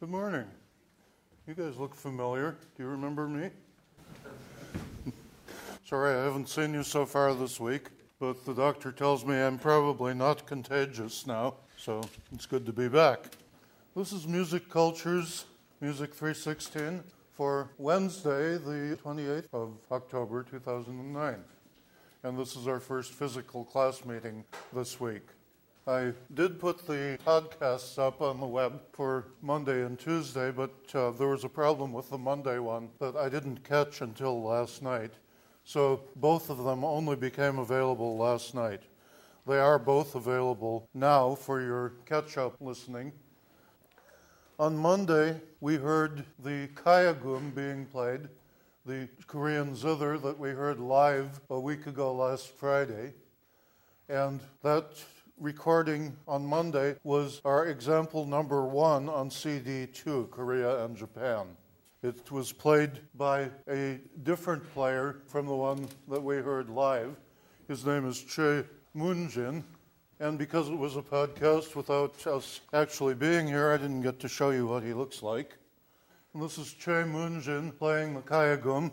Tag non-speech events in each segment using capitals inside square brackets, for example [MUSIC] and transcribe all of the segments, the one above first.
Good morning. You guys look familiar. Do you remember me? [LAUGHS] Sorry, I haven't seen you so far this week, but the doctor tells me I'm probably not contagious now, so it's good to be back. This is Music Cultures, Music 316, for Wednesday, the 28th of October 2009. And this is our first physical class meeting this week. I did put the podcasts up on the web for Monday and Tuesday, but uh, there was a problem with the Monday one that I didn't catch until last night. So both of them only became available last night. They are both available now for your catch up listening. On Monday, we heard the Kayagum being played, the Korean zither that we heard live a week ago last Friday. And that recording on Monday was our example number one on CD two, Korea and Japan. It was played by a different player from the one that we heard live. His name is Che Moonjin. And because it was a podcast without us actually being here, I didn't get to show you what he looks like. And this is Che Moonjin playing the Kayagum.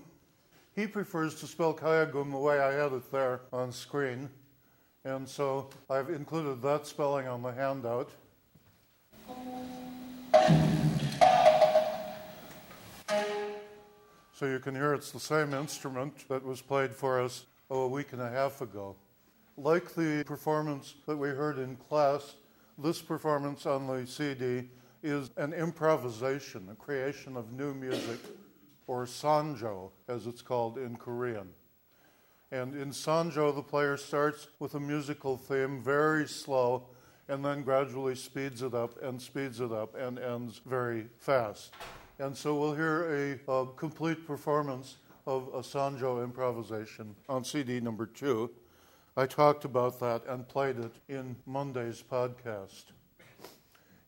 He prefers to spell Kayagum the way I had it there on screen. And so I've included that spelling on the handout. So you can hear it's the same instrument that was played for us oh, a week and a half ago. Like the performance that we heard in class, this performance on the CD is an improvisation, a creation of new music, or sanjo, as it's called in Korean. And in Sanjo, the player starts with a musical theme, very slow, and then gradually speeds it up and speeds it up and ends very fast. And so we'll hear a, a complete performance of a Sanjo improvisation on CD number two. I talked about that and played it in Monday's podcast.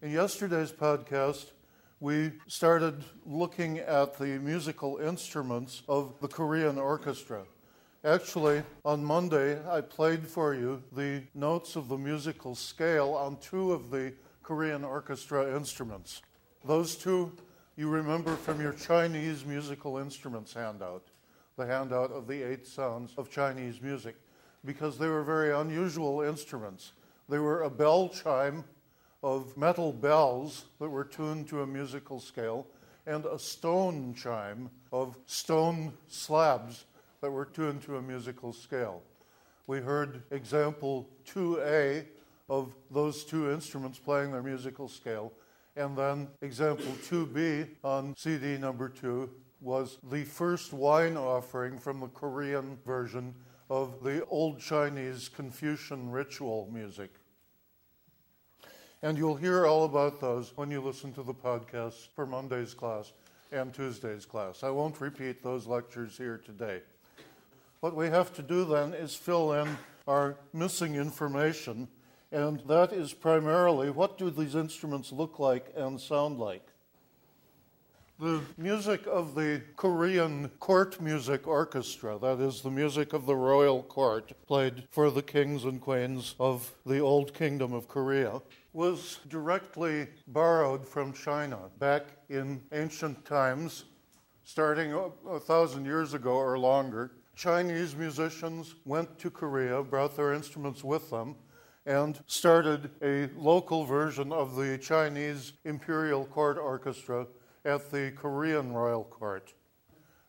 In yesterday's podcast, we started looking at the musical instruments of the Korean orchestra. Actually, on Monday, I played for you the notes of the musical scale on two of the Korean orchestra instruments. Those two you remember from your Chinese musical instruments handout, the handout of the eight sounds of Chinese music, because they were very unusual instruments. They were a bell chime of metal bells that were tuned to a musical scale, and a stone chime of stone slabs that were tuned to a musical scale. We heard example 2A of those two instruments playing their musical scale. And then example 2B on CD number two was the first wine offering from the Korean version of the old Chinese Confucian ritual music. And you'll hear all about those when you listen to the podcast for Monday's class and Tuesday's class. I won't repeat those lectures here today. What we have to do then is fill in our missing information, and that is primarily what do these instruments look like and sound like? The music of the Korean court music orchestra, that is, the music of the royal court, played for the kings and queens of the old kingdom of Korea, was directly borrowed from China back in ancient times, starting a thousand years ago or longer. Chinese musicians went to Korea, brought their instruments with them, and started a local version of the Chinese Imperial Court Orchestra at the Korean Royal Court.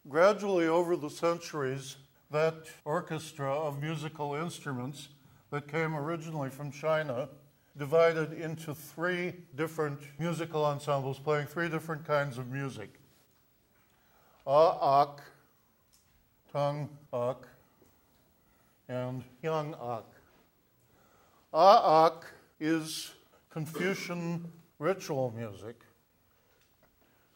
Gradually, over the centuries, that orchestra of musical instruments that came originally from China divided into three different musical ensembles playing three different kinds of music. Ah-ak, Tang Ak, and Hyang Ak. Aak is Confucian ritual music,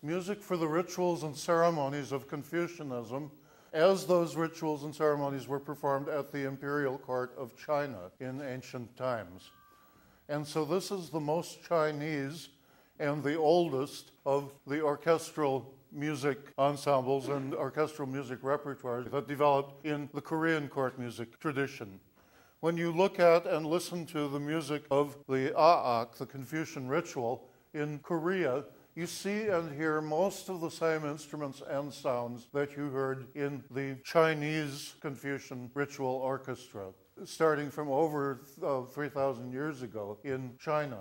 music for the rituals and ceremonies of Confucianism, as those rituals and ceremonies were performed at the imperial court of China in ancient times. And so this is the most Chinese and the oldest of the orchestral music ensembles and orchestral music repertoire that developed in the Korean court music tradition. When you look at and listen to the music of the Aak, the Confucian ritual, in Korea, you see and hear most of the same instruments and sounds that you heard in the Chinese Confucian ritual orchestra, starting from over uh, 3,000 years ago in China.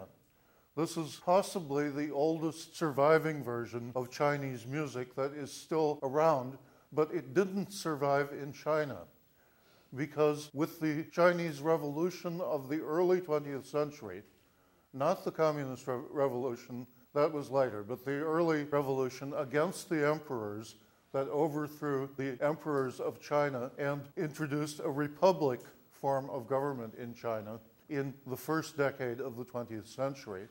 This is possibly the oldest surviving version of Chinese music that is still around, but it didn't survive in China. Because with the Chinese Revolution of the early 20th century, not the Communist Re- Revolution, that was later, but the early revolution against the emperors that overthrew the emperors of China and introduced a republic form of government in China in the first decade of the 20th century.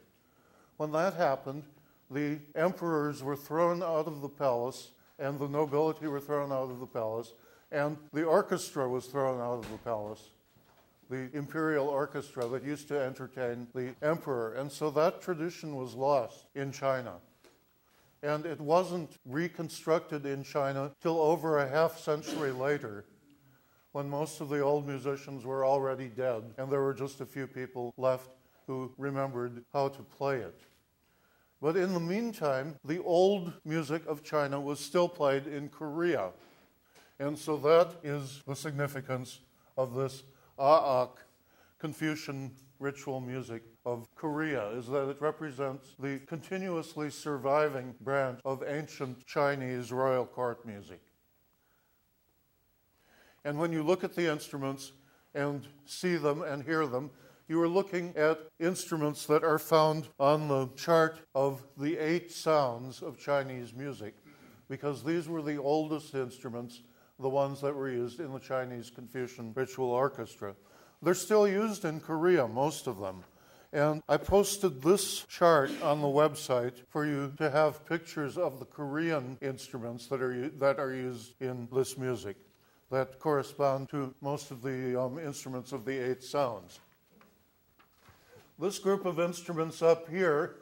When that happened, the emperors were thrown out of the palace, and the nobility were thrown out of the palace, and the orchestra was thrown out of the palace, the imperial orchestra that used to entertain the emperor. And so that tradition was lost in China. And it wasn't reconstructed in China till over a half century later, when most of the old musicians were already dead, and there were just a few people left who remembered how to play it. But in the meantime, the old music of China was still played in Korea. And so that is the significance of this Aak Confucian ritual music of Korea, is that it represents the continuously surviving branch of ancient Chinese royal court music. And when you look at the instruments and see them and hear them, you are looking at instruments that are found on the chart of the eight sounds of Chinese music, because these were the oldest instruments, the ones that were used in the Chinese Confucian ritual orchestra. They're still used in Korea, most of them. And I posted this chart on the website for you to have pictures of the Korean instruments that are, that are used in this music that correspond to most of the um, instruments of the eight sounds. This group of instruments up here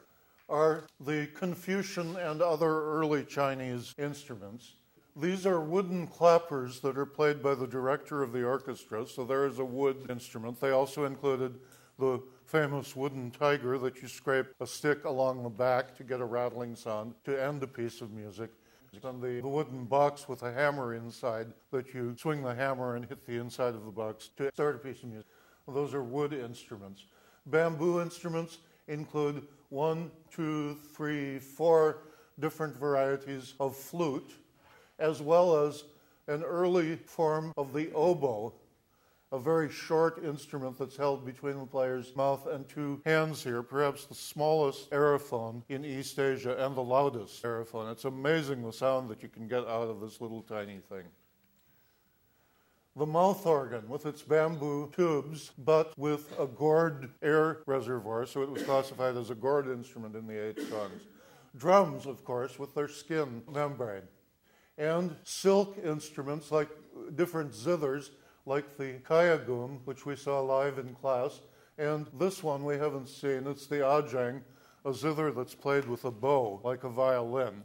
are the Confucian and other early Chinese instruments. These are wooden clappers that are played by the director of the orchestra, so there is a wood instrument. They also included the famous wooden tiger that you scrape a stick along the back to get a rattling sound to end a piece of music. And the, the wooden box with a hammer inside that you swing the hammer and hit the inside of the box to start a piece of music. Those are wood instruments. Bamboo instruments include one, two, three, four different varieties of flute, as well as an early form of the oboe, a very short instrument that's held between the player's mouth and two hands here, perhaps the smallest aerophone in East Asia and the loudest aerophone. It's amazing the sound that you can get out of this little tiny thing the mouth organ with its bamboo tubes, but with a gourd air reservoir, so it was classified as a gourd instrument in the eight songs. Drums, of course, with their skin membrane. And silk instruments like different zithers, like the kayagum, which we saw live in class, and this one we haven't seen. It's the ajaeng, a zither that's played with a bow, like a violin.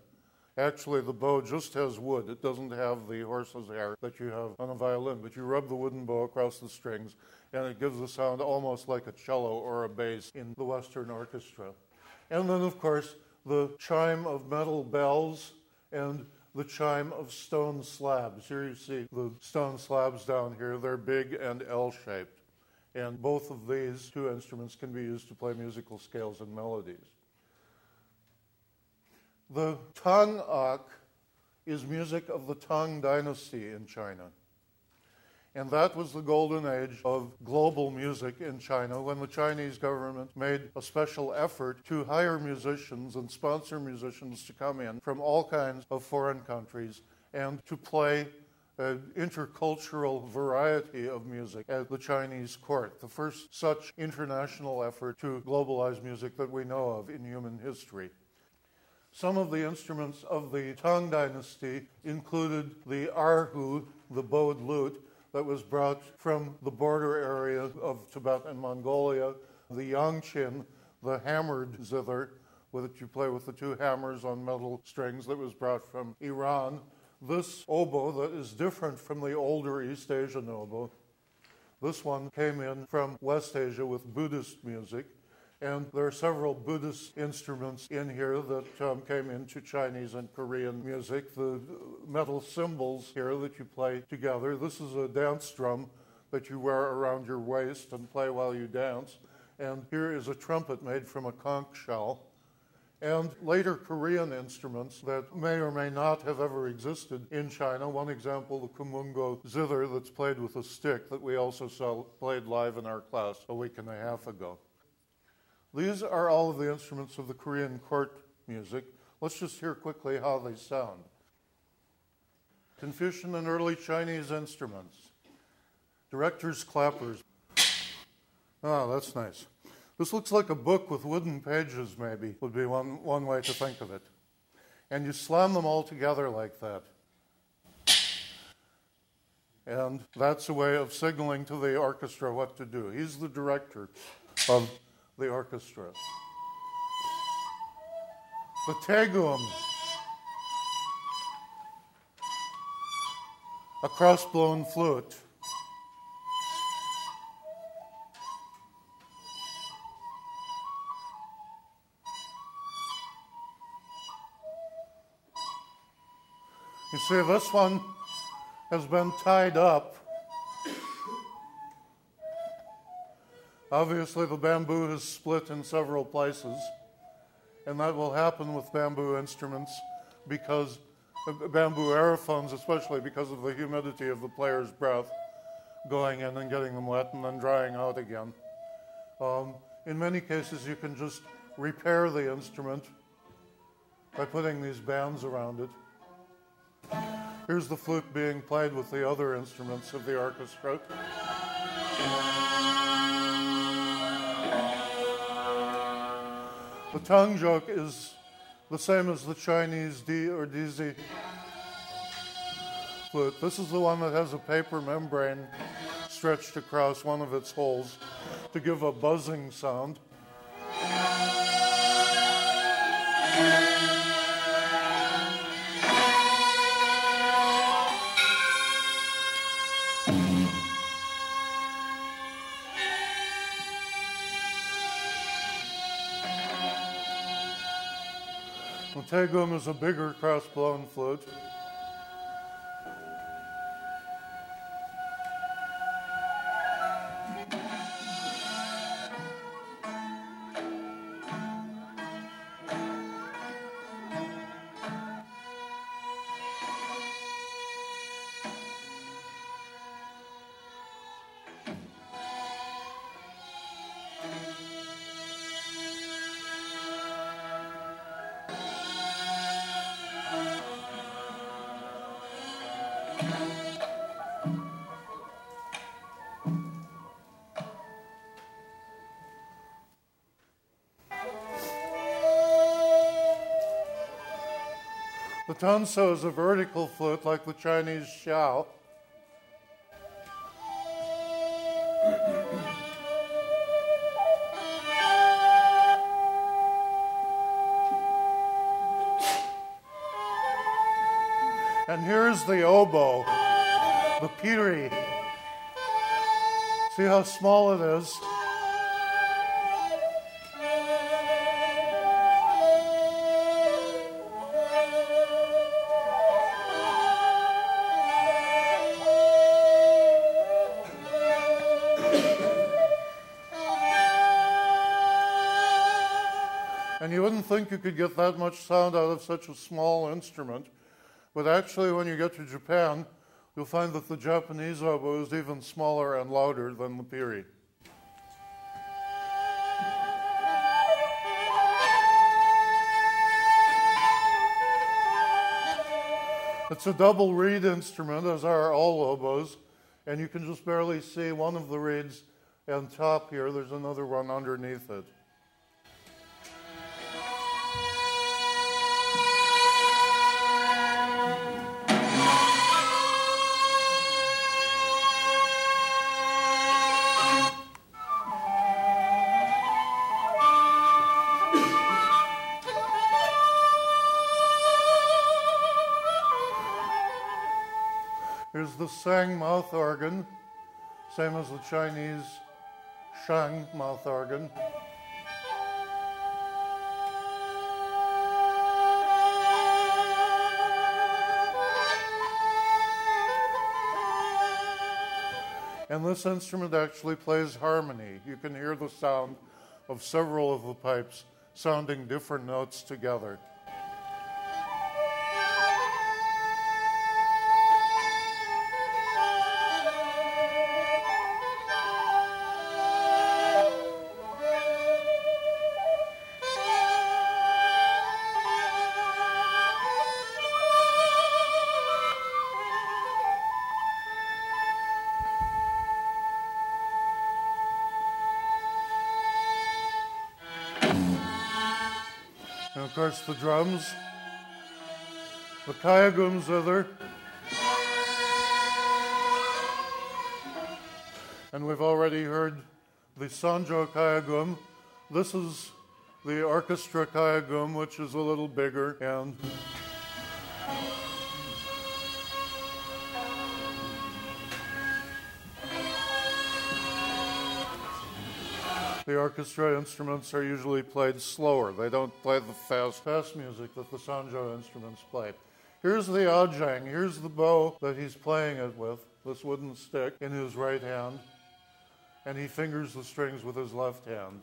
Actually, the bow just has wood. It doesn't have the horse's hair that you have on a violin, but you rub the wooden bow across the strings, and it gives a sound almost like a cello or a bass in the Western orchestra. And then, of course, the chime of metal bells and the chime of stone slabs. Here you see the stone slabs down here. They're big and L shaped. And both of these two instruments can be used to play musical scales and melodies. The Tang Ak is music of the Tang dynasty in China. And that was the golden age of global music in China when the Chinese government made a special effort to hire musicians and sponsor musicians to come in from all kinds of foreign countries and to play an intercultural variety of music at the Chinese court, the first such international effort to globalize music that we know of in human history. Some of the instruments of the Tang dynasty included the erhu, the bowed lute, that was brought from the border area of Tibet and Mongolia, the yangqin, the hammered zither, with which you play with the two hammers on metal strings, that was brought from Iran. This oboe that is different from the older East Asian oboe. This one came in from West Asia with Buddhist music And there are several Buddhist instruments in here that um, came into Chinese and Korean music. The metal cymbals here that you play together. This is a dance drum that you wear around your waist and play while you dance. And here is a trumpet made from a conch shell. And later Korean instruments that may or may not have ever existed in China. One example, the kumungo zither that's played with a stick that we also saw played live in our class a week and a half ago. These are all of the instruments of the Korean court music. Let's just hear quickly how they sound. Confucian and early Chinese instruments. Director's clappers. Ah, that's nice. This looks like a book with wooden pages, maybe, would be one, one way to think of it. And you slam them all together like that. And that's a way of signaling to the orchestra what to do. He's the director of the orchestra. The Taegum, a cross-blown flute. You see, this one has been tied up Obviously, the bamboo has split in several places, and that will happen with bamboo instruments because uh, bamboo aerophones, especially because of the humidity of the player's breath, going in and getting them wet and then drying out again. Um, in many cases, you can just repair the instrument by putting these bands around it. Here's the flute being played with the other instruments of the orchestra. The tangzhok is the same as the Chinese di or dizi flute. This is the one that has a paper membrane stretched across one of its holes to give a buzzing sound. Is a bigger cross-blown flute. The tanso is a vertical flute like the Chinese xiao. and here's the oboe, the piri. See how small it is? And you wouldn't think you could get that much sound out of such a small instrument. But actually, when you get to Japan, you'll find that the Japanese oboe is even smaller and louder than the piri. It's a double reed instrument, as are all oboes, and you can just barely see one of the reeds on top here. There's another one underneath it. sang mouth organ, same as the Chinese sheng mouth organ. And this instrument actually plays harmony. You can hear the sound of several of the pipes sounding different notes together. The drums, the kayagum zither, and we've already heard the sanjo kayagum. This is the orchestra kayagum, which is a little bigger and. The orchestra instruments are usually played slower. They don't play the fast, fast music that the sanjo instruments play. Here's the ah ajaeng. Here's the bow that he's playing it with, this wooden stick in his right hand, and he fingers the strings with his left hand.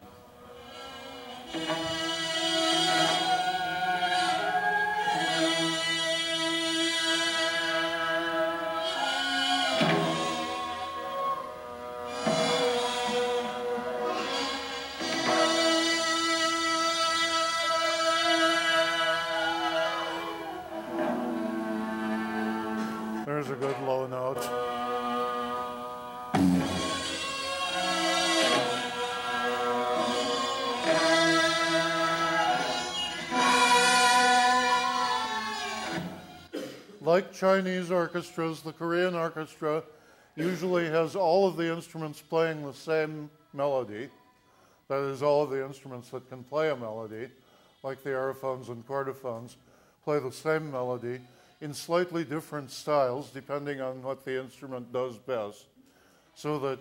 Chinese orchestras, the Korean orchestra usually has all of the instruments playing the same melody. That is, all of the instruments that can play a melody, like the aerophones and chordophones, play the same melody in slightly different styles depending on what the instrument does best, so that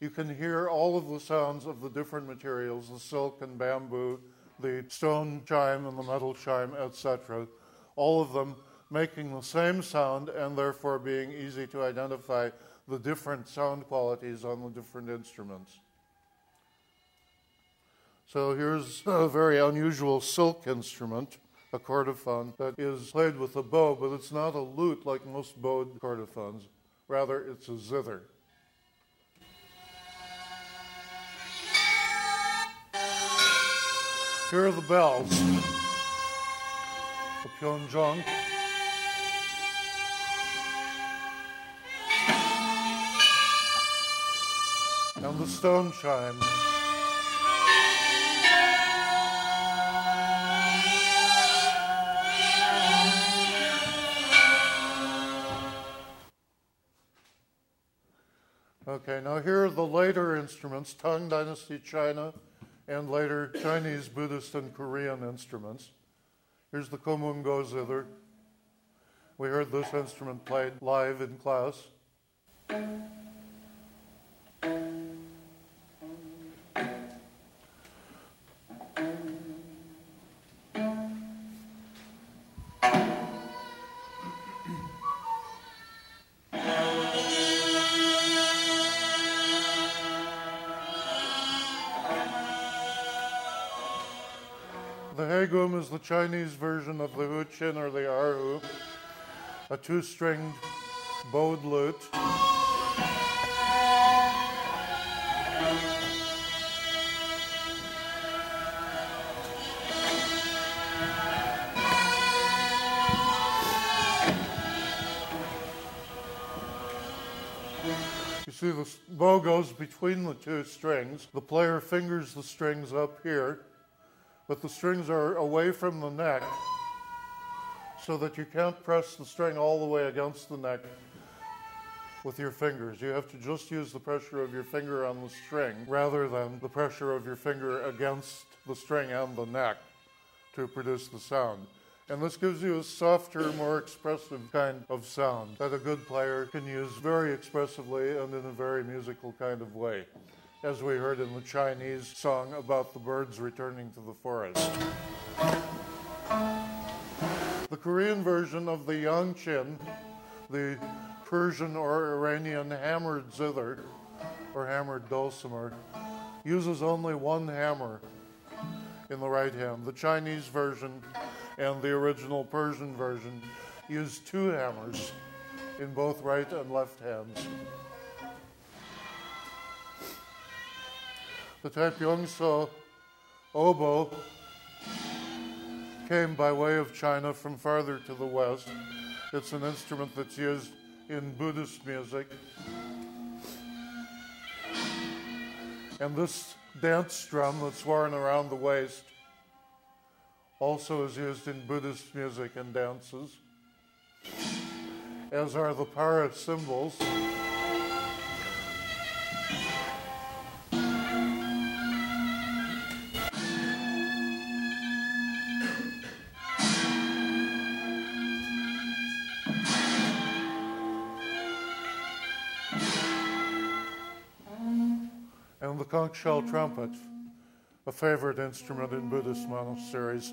you can hear all of the sounds of the different materials the silk and bamboo, the stone chime and the metal chime, etc. All of them making the same sound and therefore being easy to identify the different sound qualities on the different instruments. So here's a very unusual silk instrument, a chordophone, that is played with a bow, but it's not a lute like most bowed chordophones. Rather, it's a zither. Here are the bells. The Pyeonjong. And the stone chime. Okay, now here are the later instruments Tang Dynasty China and later Chinese, Buddhist, and Korean instruments. Here's the Komungo zither. We heard this instrument played live in class. The is the Chinese version of the Huqin or the Erhu, a two stringed bowed lute. You see, the bow goes between the two strings. The player fingers the strings up here but the strings are away from the neck so that you can't press the string all the way against the neck with your fingers. You have to just use the pressure of your finger on the string rather than the pressure of your finger against the string and the neck to produce the sound. And this gives you a softer, more expressive kind of sound that a good player can use very expressively and in a very musical kind of way as we heard in the Chinese song about the birds returning to the forest. The Korean version of the Yangqin, the Persian or Iranian hammered zither, or hammered dulcimer, uses only one hammer in the right hand. The Chinese version and the original Persian version use two hammers in both right and left hands. The Taepyeongso oboe came by way of China from farther to the west. It's an instrument that's used in Buddhist music. And this dance drum that's worn around the waist also is used in Buddhist music and dances, as are the para cymbals. And conch shell trumpet, a favorite instrument in Buddhist monasteries.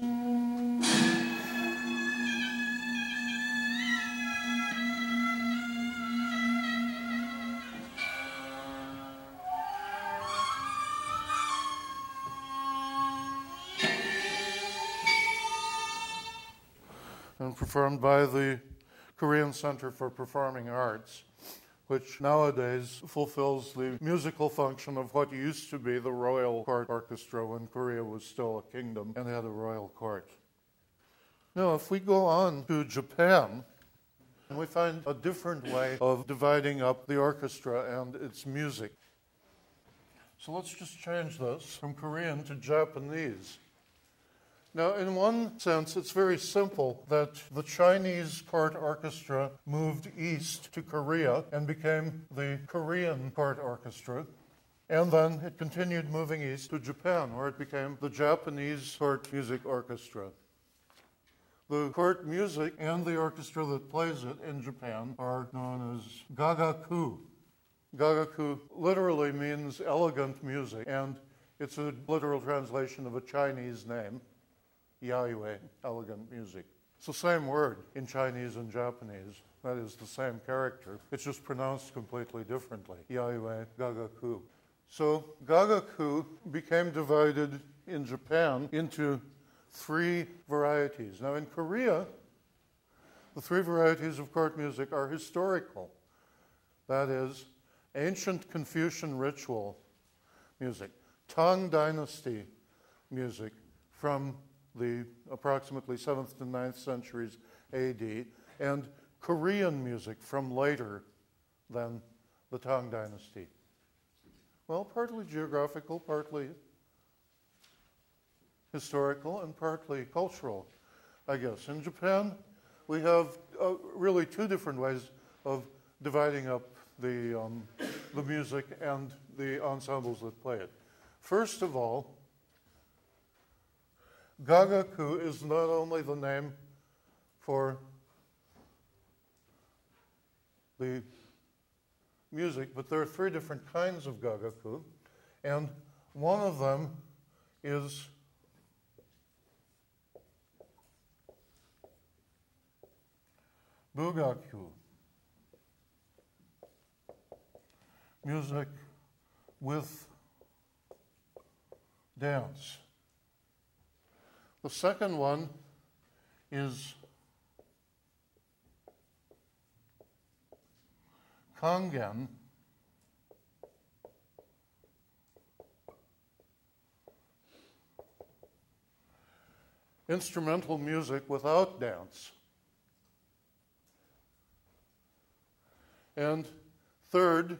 and performed by the Korean Center for Performing Arts which nowadays fulfills the musical function of what used to be the royal court orchestra when Korea was still a kingdom and had a royal court. Now, if we go on to Japan, we find a different way of dividing up the orchestra and its music. So let's just change this from Korean to Japanese. Now, in one sense, it's very simple that the Chinese court orchestra moved east to Korea and became the Korean court orchestra. And then it continued moving east to Japan, where it became the Japanese court music orchestra. The court music and the orchestra that plays it in Japan are known as gagaku. Gagaku literally means elegant music, and it's a literal translation of a Chinese name. Yayue, elegant music. It's the same word in Chinese and Japanese. That is the same character. It's just pronounced completely differently. Yayue, Gagaku. So Gagaku became divided in Japan into three varieties. Now in Korea, the three varieties of court music are historical. That is, ancient Confucian ritual music, Tang Dynasty music from the approximately 7th to 9th centuries AD, and Korean music from later than the Tang Dynasty. Well, partly geographical, partly historical, and partly cultural, I guess. In Japan, we have uh, really two different ways of dividing up the, um, the music and the ensembles that play it. First of all, Gagaku is not only the name for the music, but there are three different kinds of gagaku, and one of them is bugaku, music with dance. The second one is Kangen. Instrumental music without dance. And third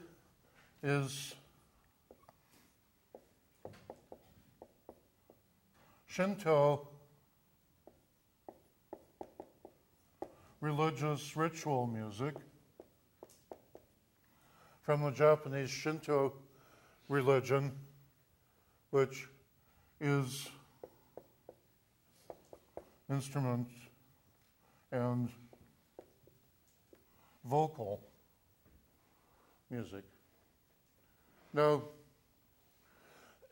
is Shinto religious ritual music from the Japanese Shinto religion, which is instrument and vocal music. Now,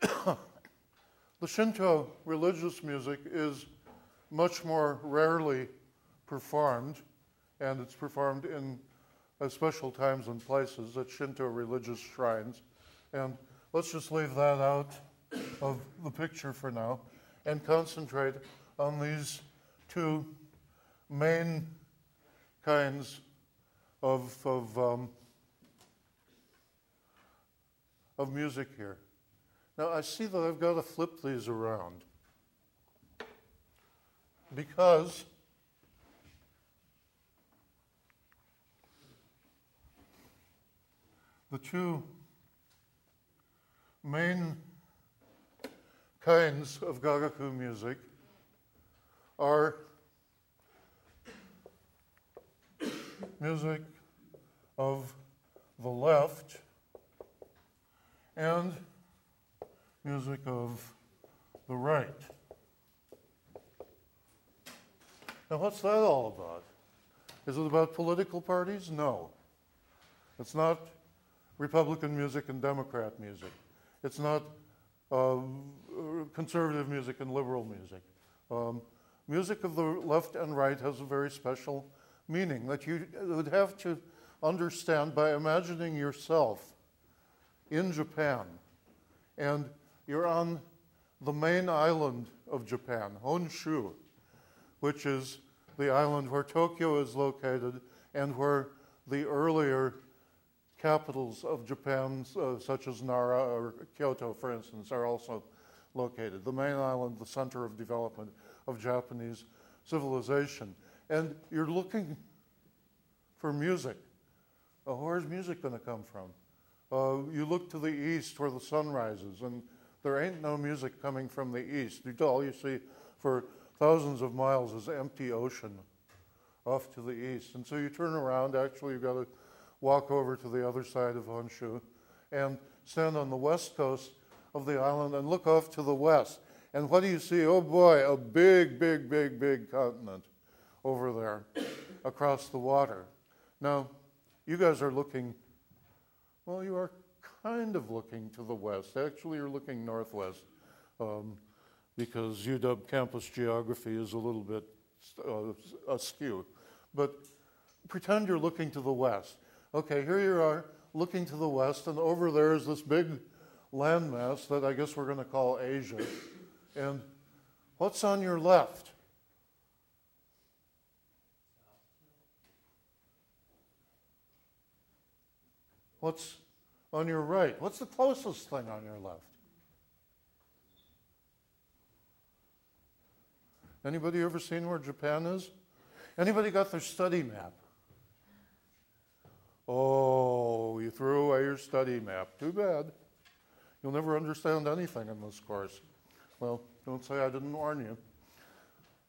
[COUGHS] the Shinto religious music is much more rarely performed, and it's performed in uh, special times and places at Shinto religious shrines And let's just leave that out of the picture for now and concentrate on these two main kinds of, of, um, of music here. Now, I see that I've got to flip these around because the two main kinds of gagaku music are music of the left and music of the right. Now, what's that all about? Is it about political parties? No. It's not Republican music and Democrat music. It's not um, conservative music and liberal music. Um, music of the left and right has a very special meaning that you would have to understand by imagining yourself in Japan and you're on the main island of Japan, Honshu, which is the island where Tokyo is located and where the earlier capitals of Japan, uh, such as Nara or Kyoto, for instance, are also located. The main island, the center of development of Japanese civilization. And you're looking for music. Uh, where's music going to come from? Uh, you look to the east where the sun rises, and there ain't no music coming from the east. All you see for thousands of miles is empty ocean off to the east. And so you turn around, actually, you've got to walk over to the other side of Honshu and stand on the west coast of the island and look off to the west. And what do you see? Oh boy, a big, big, big, big continent over there [COUGHS] across the water. Now, you guys are looking, well, you are kind of looking to the west. Actually, you're looking northwest um, because UW campus geography is a little bit uh, askew. But pretend you're looking to the west. Okay, here you are looking to the west, and over there is this big landmass that I guess we're going to call Asia. And what's on your left? What's on your right? What's the closest thing on your left? Anybody ever seen where Japan is? Anybody got their study map? Oh, you threw away your study map. Too bad. You'll never understand anything in this course. Well, don't say I didn't warn you.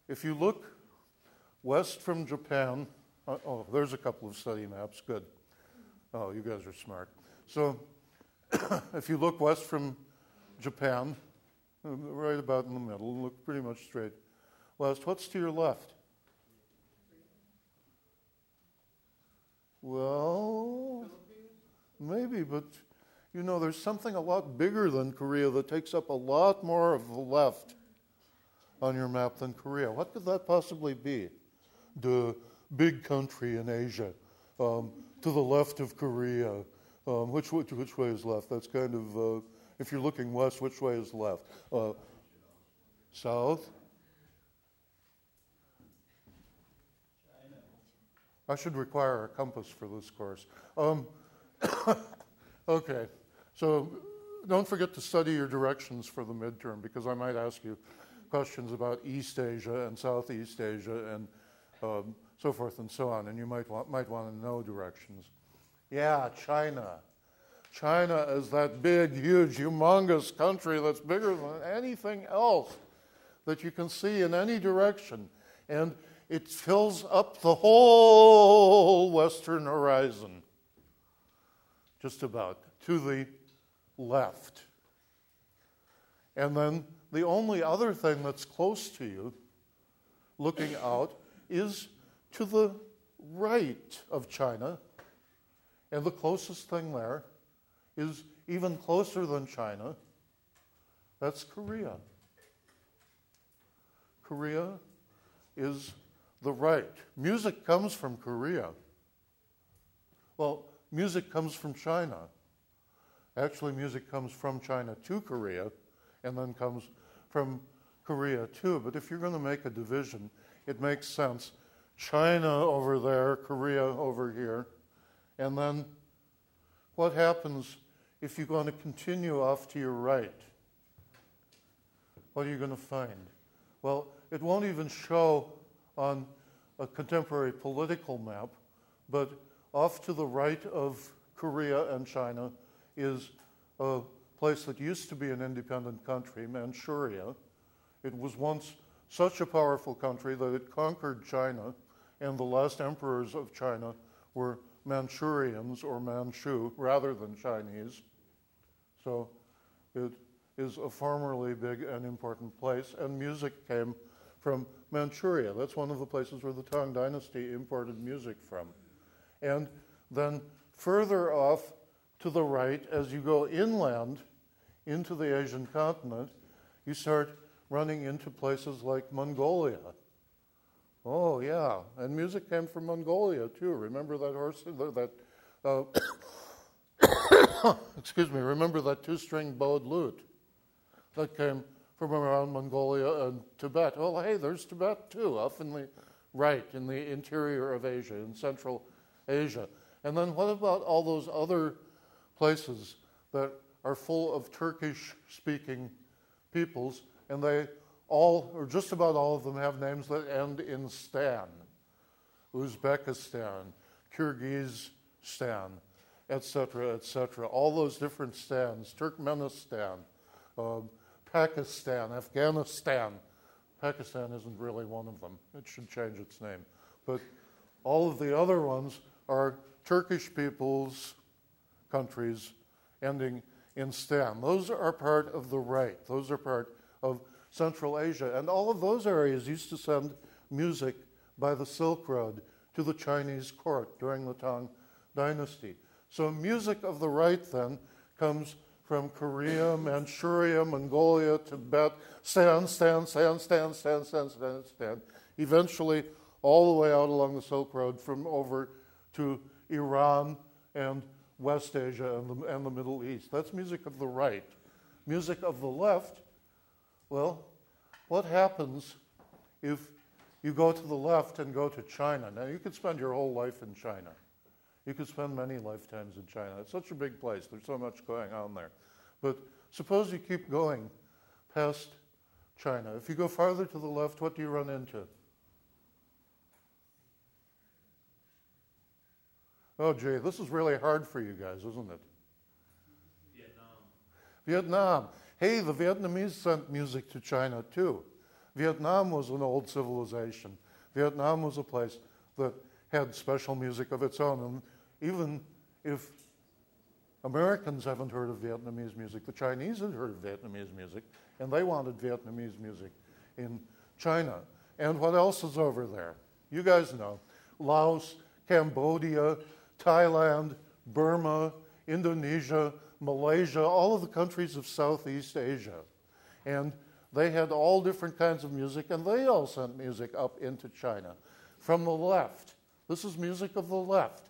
If you look west from Japan, uh, oh, there's a couple of study maps. Good. Oh, you guys are smart. So, [COUGHS] if you look west from Japan, uh, right about in the middle, look pretty much straight west, what's to your left? Well, maybe, but you know, there's something a lot bigger than Korea that takes up a lot more of the left on your map than Korea. What could that possibly be? The big country in Asia, um, to the left of Korea. Um, which, which, which way is left? That's kind of, uh, if you're looking west, which way is left? Uh, south? I should require a compass for this course. Um, [COUGHS] okay, so don't forget to study your directions for the midterm because I might ask you questions about East Asia and Southeast Asia and um, so forth and so on, and you might want, might want to know directions. Yeah, China. China is that big, huge, humongous country that's bigger than anything else that you can see in any direction. And it fills up the whole western horizon, just about, to the left. And then the only other thing that's close to you, looking out, is to the right of China. And the closest thing there is even closer than China. That's Korea. Korea is the right. Music comes from Korea. Well, music comes from China. Actually, music comes from China to Korea and then comes from Korea too. But if you're going to make a division, it makes sense. China over there, Korea over here. And then what happens if you're going to continue off to your right? What are you going to find? Well, it won't even show on a contemporary political map, but off to the right of Korea and China is a place that used to be an independent country, Manchuria. It was once such a powerful country that it conquered China, and the last emperors of China were Manchurians or Manchu rather than Chinese. So it is a formerly big and important place, and music came from Manchuria. That's one of the places where the Tang Dynasty imported music from. And then further off to the right, as you go inland into the Asian continent, you start running into places like Mongolia. Oh, yeah. And music came from Mongolia, too. Remember that horse? [COUGHS] That, uh, [COUGHS] excuse me, remember that two string bowed lute that came from around Mongolia and Tibet. Oh, hey, there's Tibet, too, off in the right, in the interior of Asia, in Central Asia. And then what about all those other places that are full of Turkish speaking peoples, and they all, or just about all of them, have names that end in stan Uzbekistan, Kyrgyzstan, etc., etc. All those different stans, Turkmenistan, um, Pakistan, Afghanistan. Pakistan isn't really one of them. It should change its name. But all of the other ones are Turkish peoples, countries ending in Stan. Those are part of the right. Those are part of Central Asia. And all of those areas used to send music by the Silk Road to the Chinese court during the Tang Dynasty. So, music of the right then comes from Korea, Manchuria, Mongolia, Tibet, Stan, Stan, Stan, Stan, Stan, Stan, Stan, Stan, eventually all the way out along the Silk Road from over to Iran and West Asia and the, and the Middle East. That's music of the right. Music of the left, well, what happens if you go to the left and go to China? Now, you could spend your whole life in China. You could spend many lifetimes in China. It's such a big place, there's so much going on there. But suppose you keep going past China. If you go farther to the left, what do you run into? Oh, gee, this is really hard for you guys, isn't it? Vietnam. Vietnam. Hey, the Vietnamese sent music to China too. Vietnam was an old civilization. Vietnam was a place that had special music of its own. And even if Americans haven't heard of Vietnamese music, the Chinese had heard of Vietnamese music, and they wanted Vietnamese music in China. And what else is over there? You guys know Laos, Cambodia, Thailand, Burma, Indonesia, Malaysia, all of the countries of Southeast Asia. And they had all different kinds of music, and they all sent music up into China from the left. This is music of the left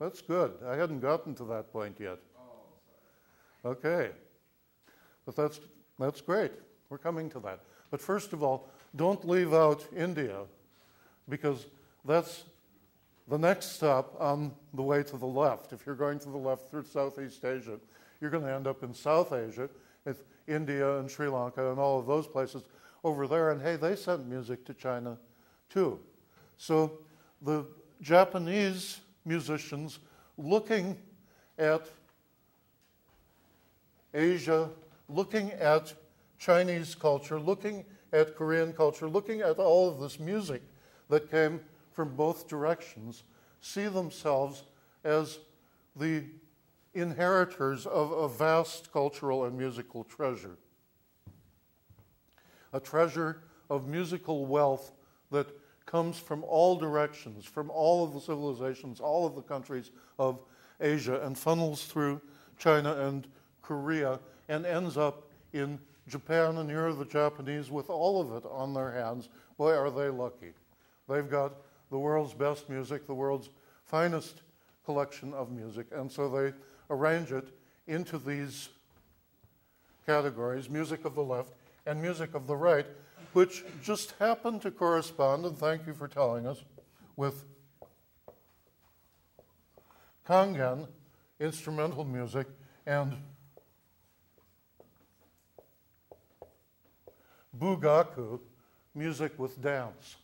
that's good. I hadn't gotten to that point yet. Okay. But that's, that's great. We're coming to that. But first of all, don't leave out India because that's the next stop on the way to the left. If you're going to the left through Southeast Asia, you're going to end up in South Asia, with India and Sri Lanka and all of those places over there. And hey, they sent music to China too. So the Japanese musicians looking at Asia, looking at Chinese culture, looking at Korean culture, looking at all of this music that came from both directions, see themselves as the inheritors of a vast cultural and musical treasure. a treasure of musical wealth that comes from all directions, from all of the civilizations, all of the countries of Asia, and funnels through China and Korea and ends up in Japan and here are the Japanese with all of it on their hands. Boy, are they lucky. They've got the world's best music, the world's finest collection of music, and so they arrange it into these categories music of the left and music of the right, which just happened to correspond, and thank you for telling us, with Kangen, instrumental music, and Bugaku, music with dance.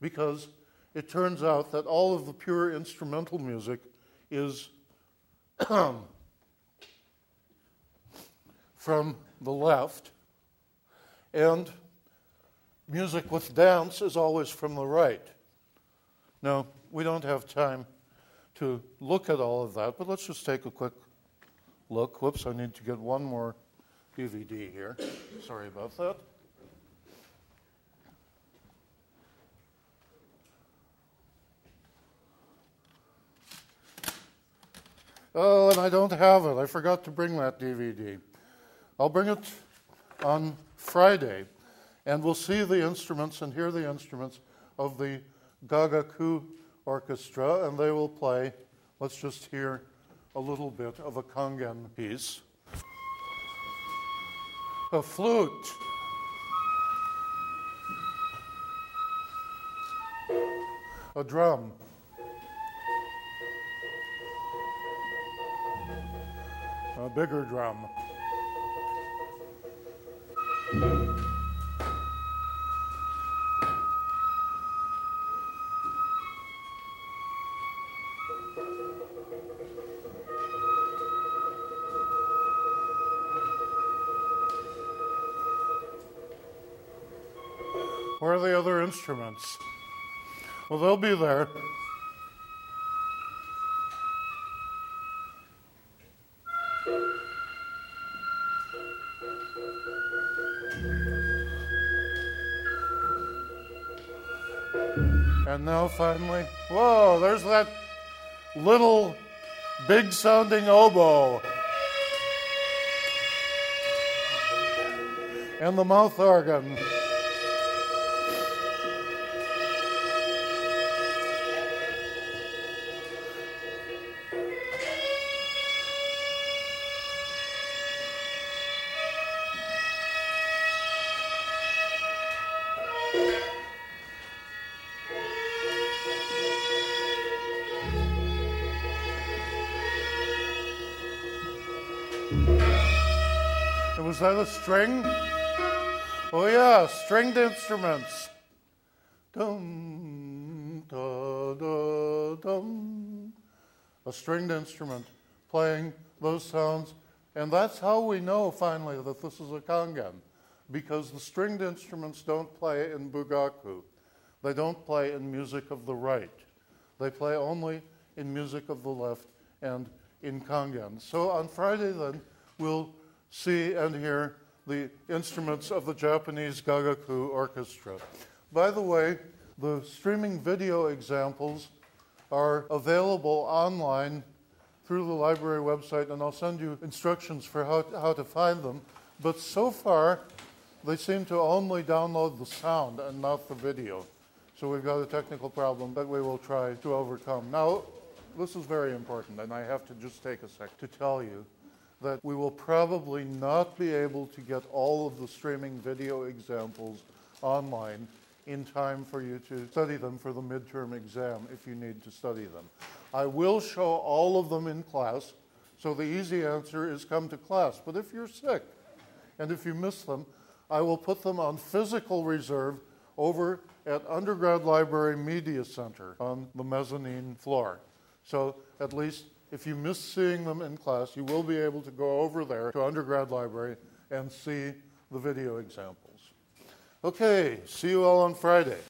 Because it turns out that all of the pure instrumental music is [CLEARS THROAT] from the left, and music with dance is always from the right. Now, we don't have time to look at all of that, but let's just take a quick look. Whoops, I need to get one more DVD here. Sorry about that. Oh, and I don't have it. I forgot to bring that DVD. I'll bring it on Friday, and we'll see the instruments and hear the instruments of the Gagaku Orchestra, and they will play. Let's just hear a little bit of a Kangen piece. A flute. A drum. A bigger drum. Instruments? Well, they'll be there. And now finally, whoa, there's that little big sounding oboe. And the mouth organ. That a string? Oh, yeah, stringed instruments. Dum, da, da, dum. A stringed instrument playing those sounds. And that's how we know finally that this is a kangen, because the stringed instruments don't play in bugaku. They don't play in music of the right. They play only in music of the left and in kangen. So on Friday, then, we'll see and hear the instruments of the Japanese Gagaku Orchestra. By the way, the streaming video examples are available online through the library website, and I'll send you instructions for how, how to find them. But so far, they seem to only download the sound and not the video. So we've got a technical problem that we will try to overcome. Now, this is very important, and I have to just take a sec to tell you that we will probably not be able to get all of the streaming video examples online in time for you to study them for the midterm exam if you need to study them. I will show all of them in class, so the easy answer is come to class. But if you're sick and if you miss them, I will put them on physical reserve over at Undergrad Library Media Center on the mezzanine floor. So at least if you miss seeing them in class, you will be able to go over there to undergrad library and see the video examples. Okay, see you all on Friday.